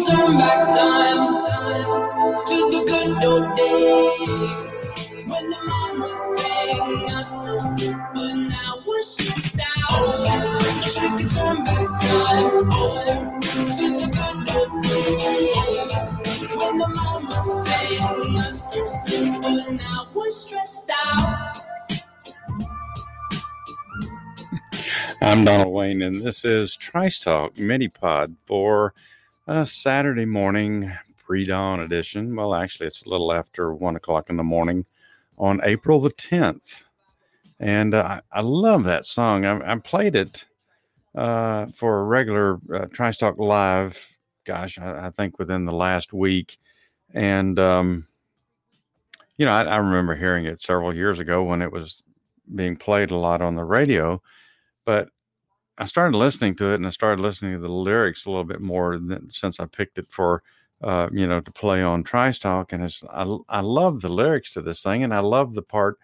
turn back time to the good old days when the mama sang us to sleep, but now we're stressed out. Wish we could turn back time oh, to the good old days when the mama sang us to sleep, but now we're stressed out. I'm Donald Wayne, and this is Trice Talk Mini Pod for a Saturday morning pre dawn edition. Well, actually, it's a little after one o'clock in the morning on April the 10th. And uh, I love that song. I, I played it uh, for a regular uh, Trice Talk Live, gosh, I, I, think within the last week. And, um, you know, I, I remember hearing it several years ago when it was being played a lot on the radio. But I started listening to it and I started listening to the lyrics a little bit more than, since I picked it for uh, you know, to play on Trice Talk. And it's, I, I love the lyrics to this thing. And I love the part,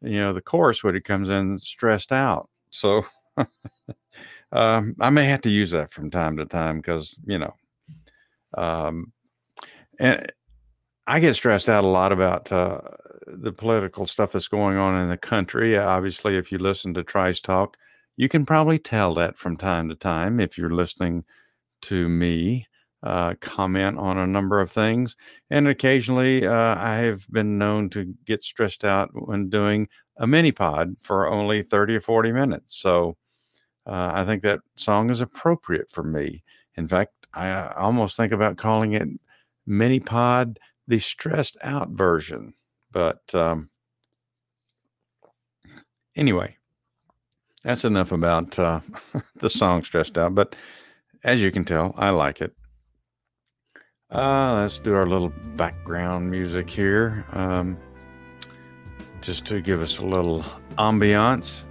you know, the chorus when it comes in stressed out. So um, I may have to use that from time to time because, you know, um, and I get stressed out a lot about uh, the political stuff that's going on in the country. Obviously, if you listen to Trice Talk, you can probably tell that from time to time if you're listening to me uh, comment on a number of things. And occasionally, uh, I have been known to get stressed out when doing a mini pod for only 30 or 40 minutes. So uh, I think that song is appropriate for me. In fact, I uh, almost think about calling it mini pod, the stressed out version. But um, anyway, that's enough about uh, the song stressed out. But as you can tell, I like it. Uh, let's do our little background music here, um, just to give us a little ambiance.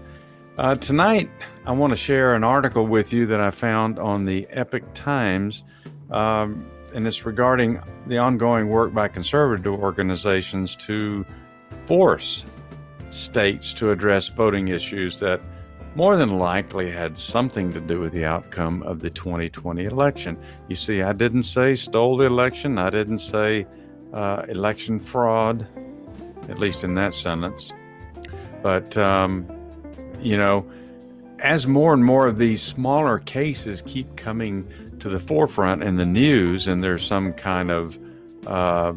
Uh, tonight, I want to share an article with you that I found on the Epoch Times, um, and it's regarding the ongoing work by conservative organizations to force states to address voting issues that more than likely had something to do with the outcome of the 2020 election. You see, I didn't say stole the election, I didn't say uh, election fraud, at least in that sentence. But, um, you know, as more and more of these smaller cases keep coming to the forefront in the news, and there's some kind of, uh,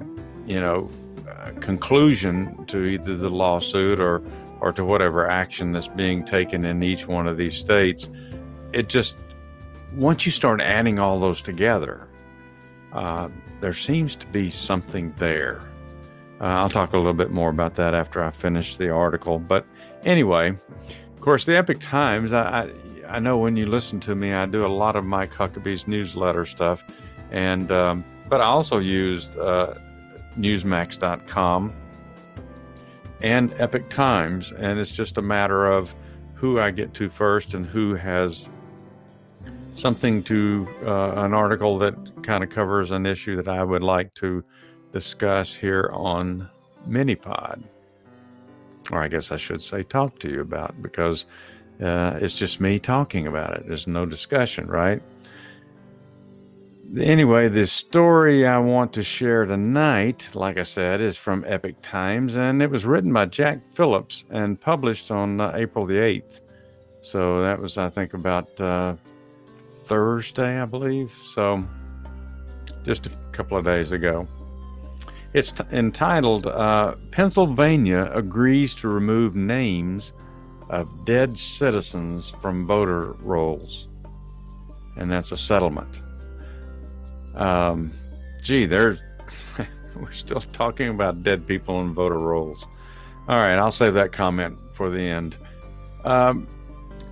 you know, uh, conclusion to either the lawsuit or or to whatever action that's being taken in each one of these states. It just, once you start adding all those together, uh, there seems to be something there. Uh, I'll talk a little bit more about that after I finish the article. But anyway, of course, the Epoch Times, I, I, I know when you listen to me, I do a lot of Mike Huckabee's newsletter stuff. And, um, but I also use uh, Newsmax.com and Epoch Times. And it's just a matter of who I get to first and who has something to uh, an article that kind of covers an issue that I would like to discuss here on Minipod. Or I guess I should say talk to you about because uh, it's just me talking about it. There's no discussion, right? Anyway, the story I want to share tonight, like I said, is from Epoch Times, and it was written by Jack Phillips and published on uh, April the 8th. So that was, I think, about uh, Thursday, I believe. So just a couple of days ago. It's t- entitled uh, Pennsylvania Agrees to Remove Names of Dead Citizens from Voter Rolls. And that's a settlement. Um, gee, there's we're still talking about dead people in voter rolls. All right, I'll save that comment for the end. Um,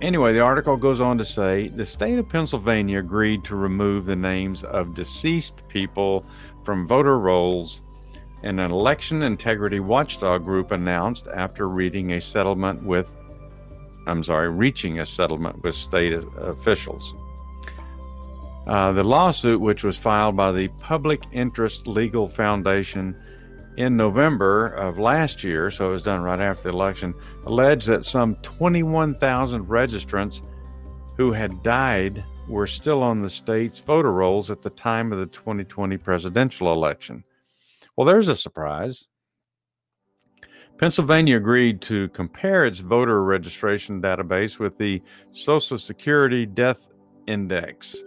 anyway, the article goes on to say the state of Pennsylvania agreed to remove the names of deceased people from voter rolls, and an election integrity watchdog group announced after reading a settlement with, I'm sorry, reaching a settlement with state officials. Uh, the lawsuit, which was filed by the Public Interest Legal Foundation in November of last year, so it was done right after the election, alleged that some 21,000 registrants who had died were still on the state's voter rolls at the time of the 2020 presidential election. Well, there's a surprise. Pennsylvania agreed to compare its voter registration database with the Social Security Death Index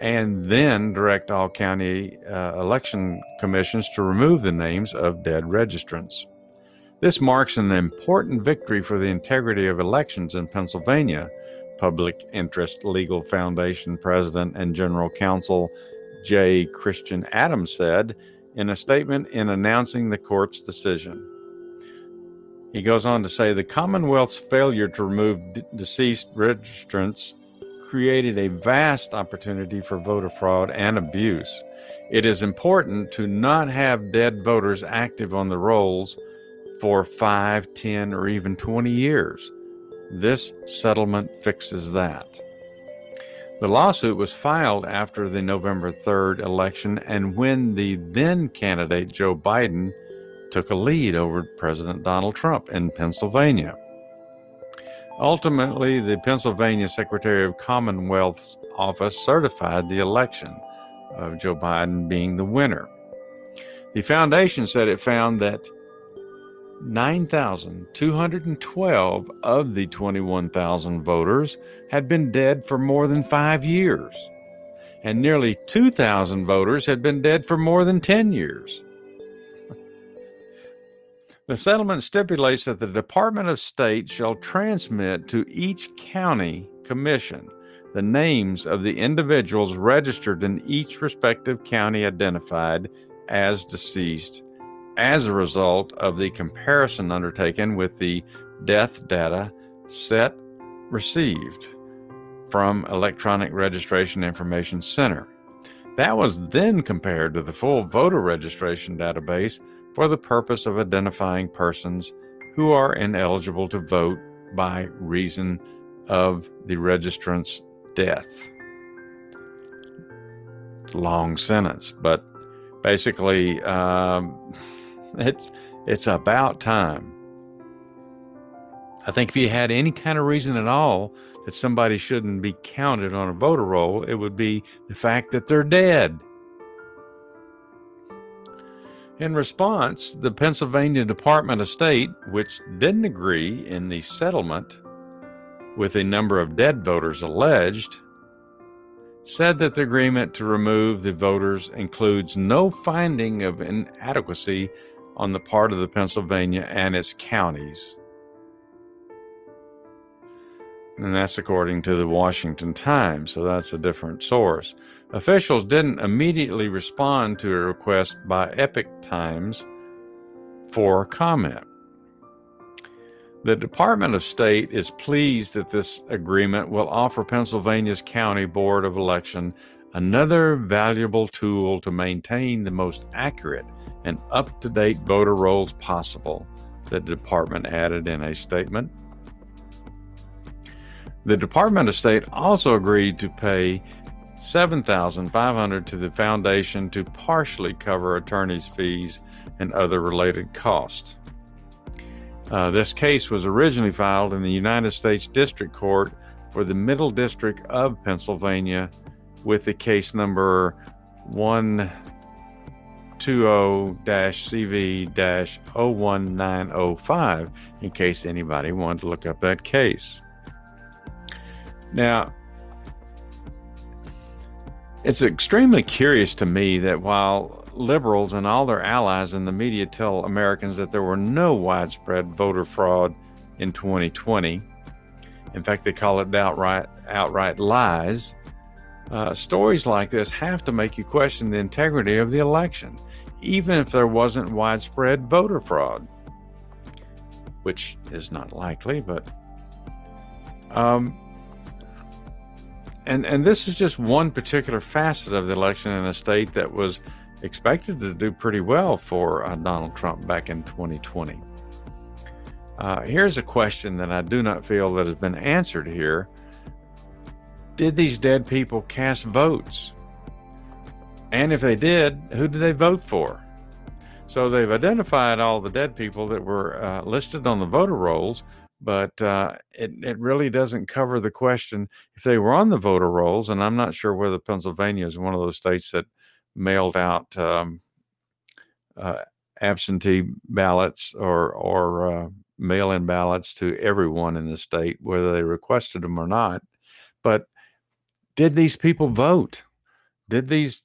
and then direct all county uh, election commissions to remove the names of dead registrants. This marks an important victory for the integrity of elections in Pennsylvania, Public Interest Legal Foundation President and General Counsel J. Christian Adams said in a statement in announcing the court's decision. He goes on to say the Commonwealth's failure to remove deceased registrants created a vast opportunity for voter fraud and abuse. It is important to not have dead voters active on the rolls for 5, 10, or even 20 years. This settlement fixes that. The lawsuit was filed after the November 3rd election and when the then candidate Joe Biden took a lead over President Donald Trump in Pennsylvania. Ultimately, the Pennsylvania Secretary of Commonwealth's office certified the election of Joe Biden being the winner. The foundation said it found that 9,212 of the 21,000 voters had been dead for more than five years, and nearly 2,000 voters had been dead for more than 10 years. The settlement stipulates that the Department of State shall transmit to each county commission the names of the individuals registered in each respective county identified as deceased as a result of the comparison undertaken with the death data set received from Electronic Registration Information Center. That was then compared to the full voter registration database for the purpose of identifying persons who are ineligible to vote by reason of the registrant's death. Long sentence, but basically, um, it's it's about time. I think if you had any kind of reason at all that somebody shouldn't be counted on a voter roll, it would be the fact that they're dead. In response, the Pennsylvania Department of State, which didn't agree in the settlement with the number of dead voters alleged, said that the agreement to remove the voters includes no finding of inadequacy on the part of the Pennsylvania and its counties. And that's according to the Washington Times, so that's a different source. Officials didn't immediately respond to a request by Epoch Times for comment. The Department of State is pleased that this agreement will offer Pennsylvania's County Board of Election another valuable tool to maintain the most accurate and up to date voter rolls possible, the department added in a statement. The Department of State also agreed to pay 7500 to the foundation to partially cover attorney's fees and other related costs. Uh, this case was originally filed in the United States District Court for the Middle District of Pennsylvania with the case number 120-CV-01905 in case anybody wanted to look up that case. Now, it's extremely curious to me that while liberals and all their allies in the media tell Americans that there were no widespread voter fraud in 2020, in fact, they call it outright, outright lies. Uh, stories like this have to make you question the integrity of the election, even if there wasn't widespread voter fraud. which is not likely, but um, and and this is just one particular facet of the election in a state that was expected to do pretty well for uh, Donald Trump back in 2020. Uh, here's a question that I do not feel that has been answered here. Did these dead people cast votes? And if they did, who did they vote for? So they've identified all the dead people that were uh, listed on the voter rolls, but uh, it, it really doesn't cover the question if they were on the voter rolls. And I'm not sure whether Pennsylvania is one of those states that mailed out um, uh, absentee ballots or or uh, mail-in ballots to everyone in the state, whether they requested them or not. But did these people vote? Did these,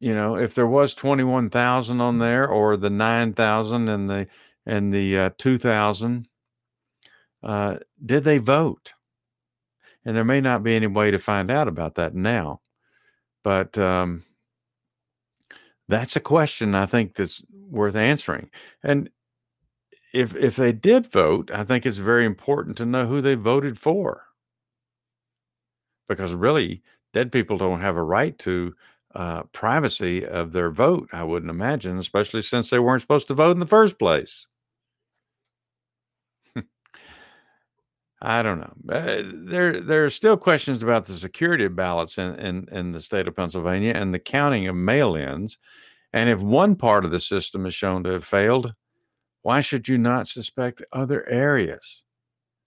you know, if there was twenty-one thousand on there, or the nine thousand and the and the uh, two thousand, uh, did they vote? And there may not be any way to find out about that now, but um, that's a question I think that's worth answering. And if if they did vote, I think it's very important to know who they voted for. Because really, dead people don't have a right to uh, privacy of their vote. I wouldn't imagine, especially since they weren't supposed to vote in the first place. I don't know. Uh, there, there are still questions about the security of ballots in, in, in the state of Pennsylvania and the counting of mail-ins. And if one part of the system is shown to have failed, why should you not suspect other areas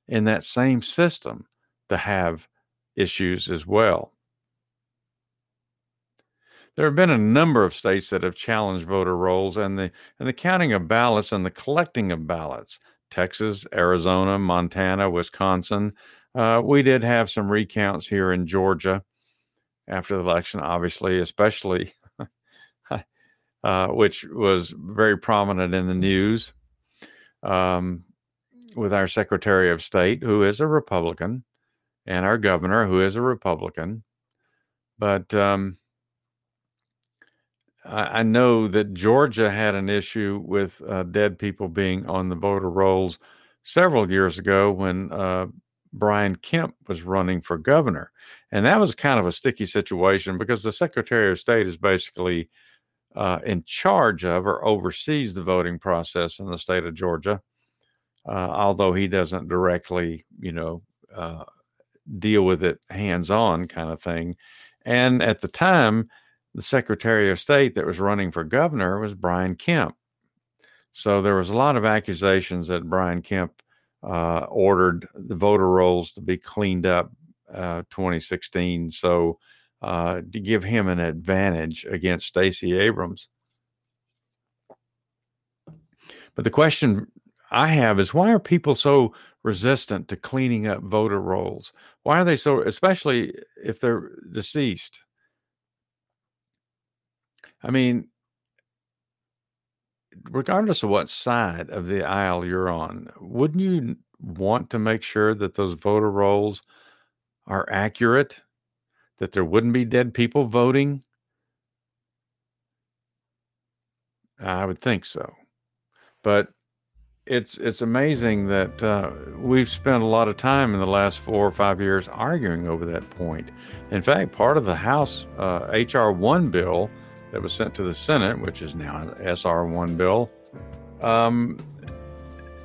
in that same system to have issues as well? There have been a number of states that have challenged voter rolls and the and the counting of ballots and the collecting of ballots. Texas, Arizona, Montana, Wisconsin. Uh, we did have some recounts here in Georgia after the election, obviously, especially, uh, which was very prominent in the news um, with our Secretary of State, who is a Republican, and our governor, who is a Republican. But um, I, know that Georgia had an issue with uh, dead people being on the voter rolls several years ago when uh, Brian Kemp was running for governor. And that was kind of a sticky situation because the Secretary of State is basically uh, in charge of or oversees the voting process in the state of Georgia, uh, although he doesn't directly, you know, uh, deal with it hands on kind of thing. And at the time, the Secretary of State that was running for governor was Brian Kemp. So there was a lot of accusations that Brian Kemp uh, ordered the voter rolls to be cleaned up uh, 2016. So uh, to give him an advantage against Stacey Abrams. But the question I have is why are people so resistant to cleaning up voter rolls? Why are they so, especially if they're deceased? I mean, regardless of what side of the aisle you're on, wouldn't you want to make sure that those voter rolls are accurate? that there wouldn't be dead people voting? I would think so. But it's it's amazing that uh, we've spent a lot of time in the last four or five years arguing over that point. In fact, part of the House uh, HR one bill that was sent to the Senate, which is now an SR one bill, um,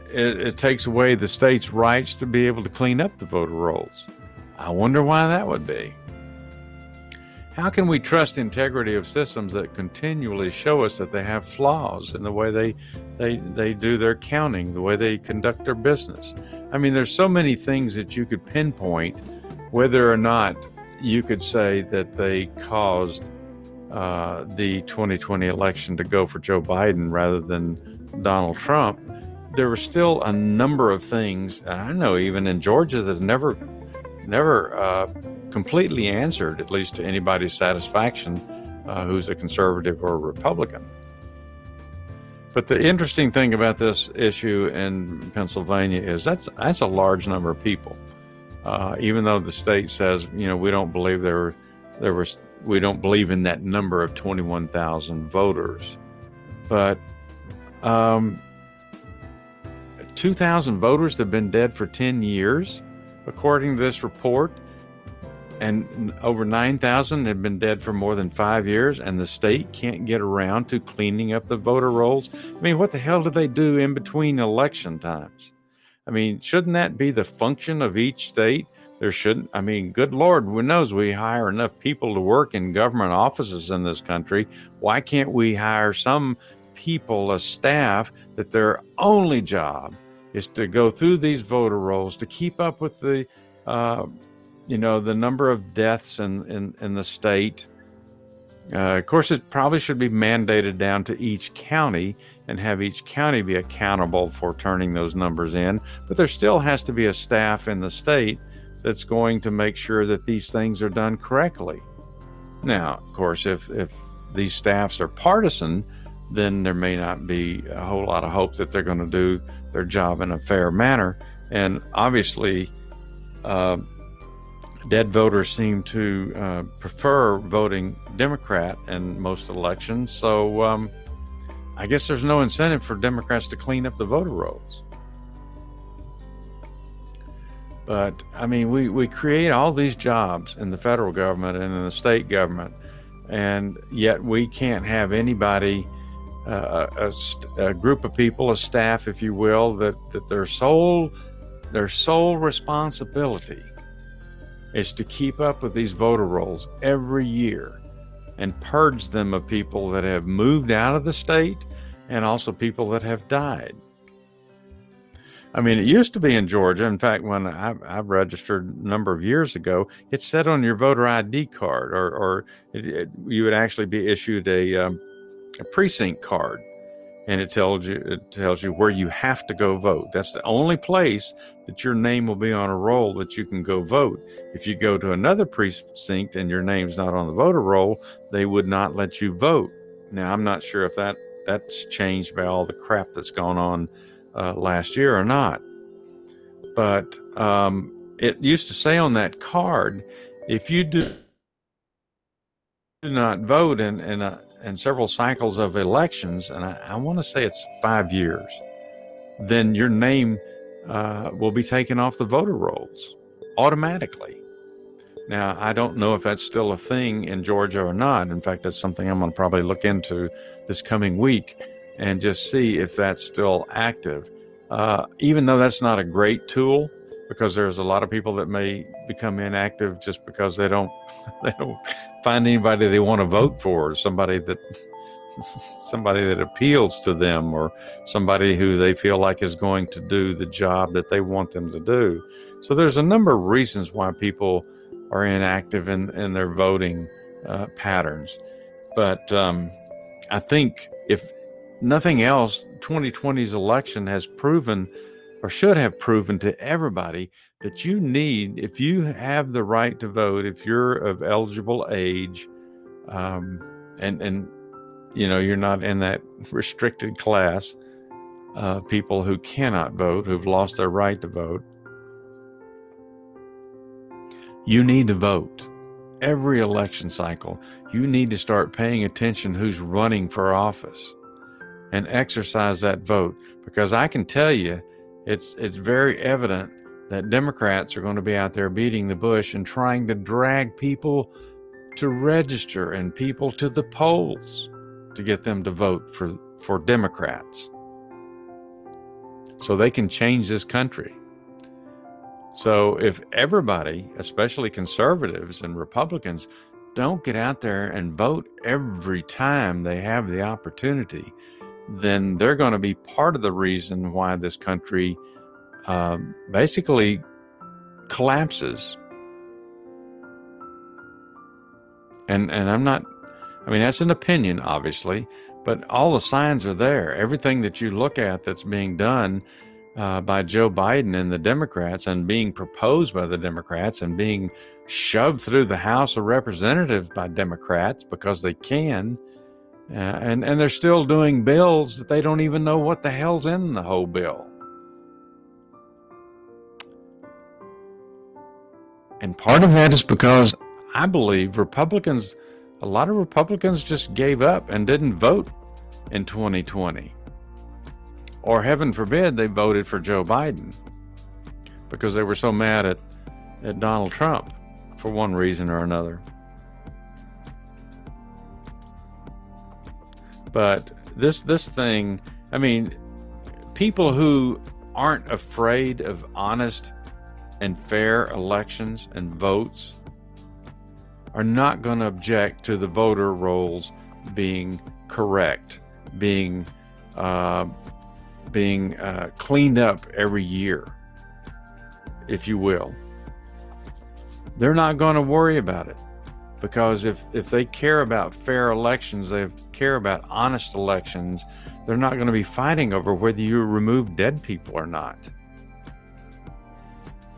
it, it takes away the state's rights to be able to clean up the voter rolls. I wonder why that would be. How can we trust the integrity of systems that continually show us that they have flaws in the way they they they do their counting, the way they conduct their business? I mean, there's so many things that you could pinpoint whether or not you could say that they caused uh, the 2020 election to go for Joe Biden rather than Donald Trump. There were still a number of things, I know even in Georgia, that never never uh, completely answered, at least to anybody's satisfaction, uh, who's a conservative or a Republican. But the interesting thing about this issue in Pennsylvania is that's that's a large number of people. Uh, even though the state says, you know, we don't believe there were, there was we don't believe in that number of 21,000 voters, but um, 2,000 voters have been dead for 10 years, according to this report, and over 9,000 have been dead for more than five years, and the state can't get around to cleaning up the voter rolls. I mean, what the hell do they do in between election times? I mean, shouldn't that be the function of each state? There shouldn't, I mean, good Lord, who knows we hire enough people to work in government offices in this country. Why can't we hire some people, a staff, that their only job is to go through these voter rolls, to keep up with the, uh, you know, the number of deaths in, in, in the state. Uh, of course, it probably should be mandated down to each county and have each county be accountable for turning those numbers in. But there still has to be a staff in the state that's going to make sure that these things are done correctly. Now, of course, if, if these staffs are partisan, then there may not be a whole lot of hope that they're going to do their job in a fair manner. And obviously, uh, dead voters seem to uh, prefer voting Democrat in most elections. So um, I guess there's no incentive for Democrats to clean up the voter rolls. But I mean, we, we create all these jobs in the federal government and in the state government, and yet we can't have anybody uh, a, a, group of people, a staff, if you will, that, that their sole their sole responsibility is to keep up with these voter rolls every year and purge them of people that have moved out of the state and also people that have died. I mean, it used to be in Georgia. In fact, when I, I registered a number of years ago, it said on your voter ID card, or, or it, it, you would actually be issued a um, a precinct card and it tells you it tells you where you have to go vote. That's the only place that your name will be on a roll that you can go vote. If you go to another precinct and your name's not on the voter roll, they would not let you vote. Now I'm not sure if that that's changed by all the crap that's gone on uh, last year or not. But um, it used to say on that card, if you do do not vote in, in a and several cycles of elections, and I, I want to say it's five years, then your name uh, will be taken off the voter rolls automatically. Now, I don't know if that's still a thing in Georgia or not. In fact, that's something I'm going to probably look into this coming week and just see if that's still active. Uh, even though that's not a great tool, because there's a lot of people that may become inactive just because they don't they don't find anybody they want to vote for, somebody that somebody that appeals to them or somebody who they feel like is going to do the job that they want them to do. So there's a number of reasons why people are inactive in, in their voting uh, patterns. But um, I think if nothing else, 2020's election has proven or should have proven to everybody that you need, if you have the right to vote, if you're of eligible age, um, and and you know you're not in that restricted class, uh, people who cannot vote, who've lost their right to vote, you need to vote. Every election cycle, you need to start paying attention who's running for office and exercise that vote because I can tell you it's it's very evident that Democrats are going to be out there beating the bush and trying to drag people to register and people to the polls to get them to vote for for Democrats so they can change this country. So if everybody, especially conservatives and Republicans, don't get out there and vote every time they have the opportunity, then they're going to be part of the reason why this country um, basically collapses. And and I'm not. I mean, that's an opinion, obviously, but all the signs are there. Everything that you look at that's being done uh, by Joe Biden and the Democrats, and being proposed by the Democrats, and being shoved through the House of Representatives by Democrats because they can uh, and and they're still doing bills that they don't even know what the hell's in the whole bill. And part of that is because I believe Republicans, a lot of Republicans just gave up and didn't vote in 2020. Or heaven forbid they voted for Joe Biden because they were so mad at, at Donald Trump for one reason or another. But this this thing, I mean, people who aren't afraid of honest and fair elections and votes are not going to object to the voter rolls being correct, being uh, being uh, cleaned up every year, if you will. They're not going to worry about it because if if they care about fair elections, they care about honest elections. They're not going to be fighting over whether you remove dead people or not.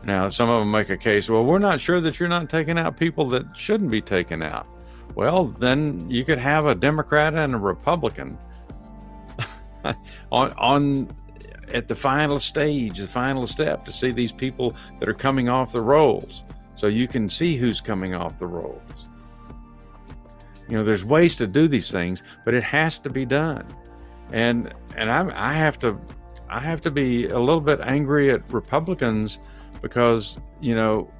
Now, some of them make a case, well, we're not sure that you're not taking out people that shouldn't be taken out. Well, then you could have a Democrat and a Republican on, on at the final stage, the final step to see these people that are coming off the rolls. So you can see who's coming off the rolls. You know, there's ways to do these things, but it has to be done. And and I, I have to I have to be a little bit angry at Republicans because you know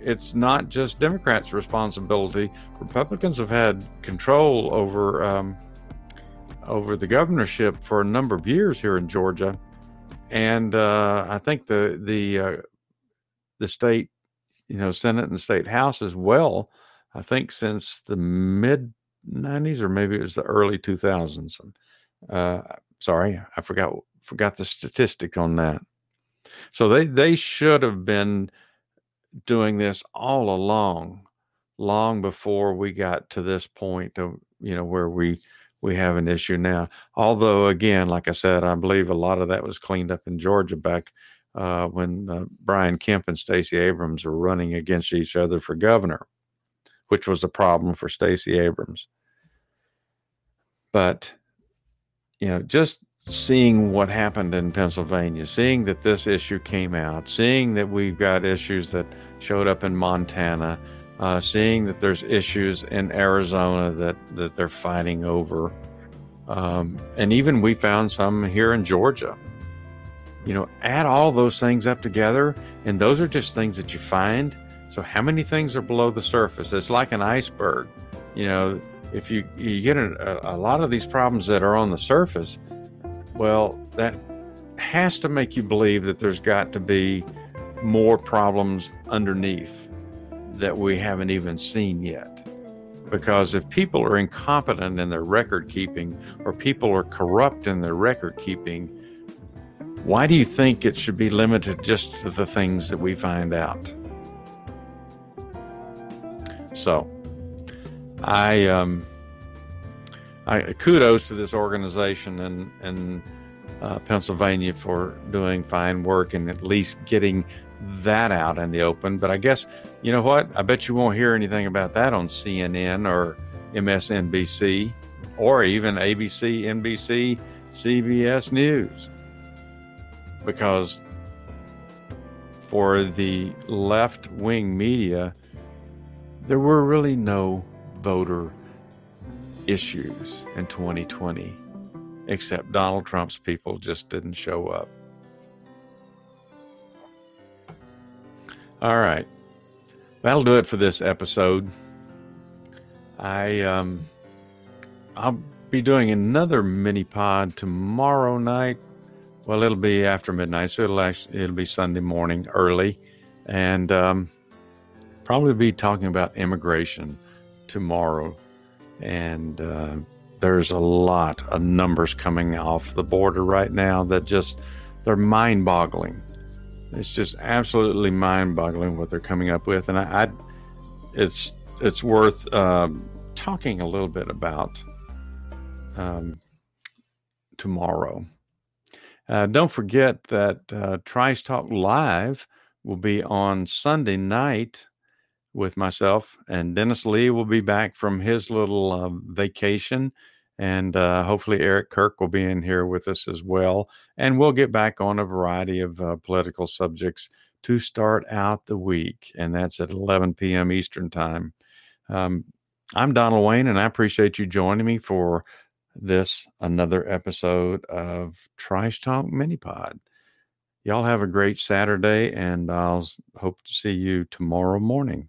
it's not just Democrats' responsibility. Republicans have had control over um, over the governorship for a number of years here in Georgia, and uh, I think the the uh, the state, you know, Senate and state House as well. I think since the mid '90s or maybe it was the early 2000s. Uh, sorry, I forgot forgot the statistic on that. So they they should have been doing this all along, long before we got to this point of you know where we we have an issue now. Although again, like I said, I believe a lot of that was cleaned up in Georgia back uh, when uh, Brian Kemp and Stacey Abrams were running against each other for governor, which was a problem for Stacey Abrams. But you know, just seeing what happened in Pennsylvania, seeing that this issue came out, seeing that we've got issues that showed up in Montana, uh, seeing that there's issues in Arizona that, that they're fighting over. Um, and even we found some here in Georgia. You know, add all those things up together, and those are just things that you find. So, how many things are below the surface? It's like an iceberg. You know, if you, you get a, a lot of these problems that are on the surface, well, that has to make you believe that there's got to be more problems underneath that we haven't even seen yet. Because if people are incompetent in their record keeping or people are corrupt in their record keeping, why do you think it should be limited just to the things that we find out? So, I um, I, kudos to this organization in, in uh, Pennsylvania for doing fine work and at least getting that out in the open. But I guess, you know what? I bet you won't hear anything about that on CNN or MSNBC or even ABC, NBC, CBS News. Because for the left wing media, there were really no voter issues in 2020, except Donald Trump's people just didn't show up. All right. That'll do it for this episode. I um I'll be doing another mini pod tomorrow night. Well, it'll be after midnight, so it'll actually it'll be Sunday morning early, and um, probably be talking about immigration tomorrow and uh, there's a lot of numbers coming off the border right now that just they're mind-boggling. It's just absolutely mind-boggling what they're coming up with, and I, I it's it's worth um, talking a little bit about um, tomorrow. Uh, don't forget that uh, Trice Talk Live will be on Sunday night with myself, and Dennis Lee will be back from his little uh, vacation. And uh, hopefully, Eric Kirk will be in here with us as well. And we'll get back on a variety of uh, political subjects to start out the week. And that's at 11 p.m. Eastern Time. Um, I'm Donald Wayne, and I appreciate you joining me for this another episode of Trice Talk Mini Pod. Y'all have a great Saturday, and I'll hope to see you tomorrow morning.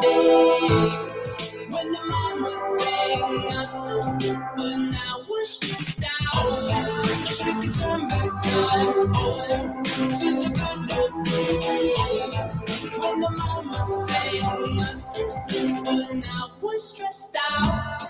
days when the mama sang us to sleep, but now we're stressed out. Oh, Wish we could turn back time oh, to the good old days when the mama sang us to sleep, but now we're stressed out.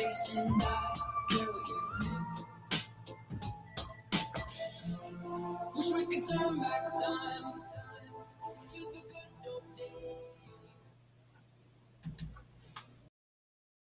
turn back time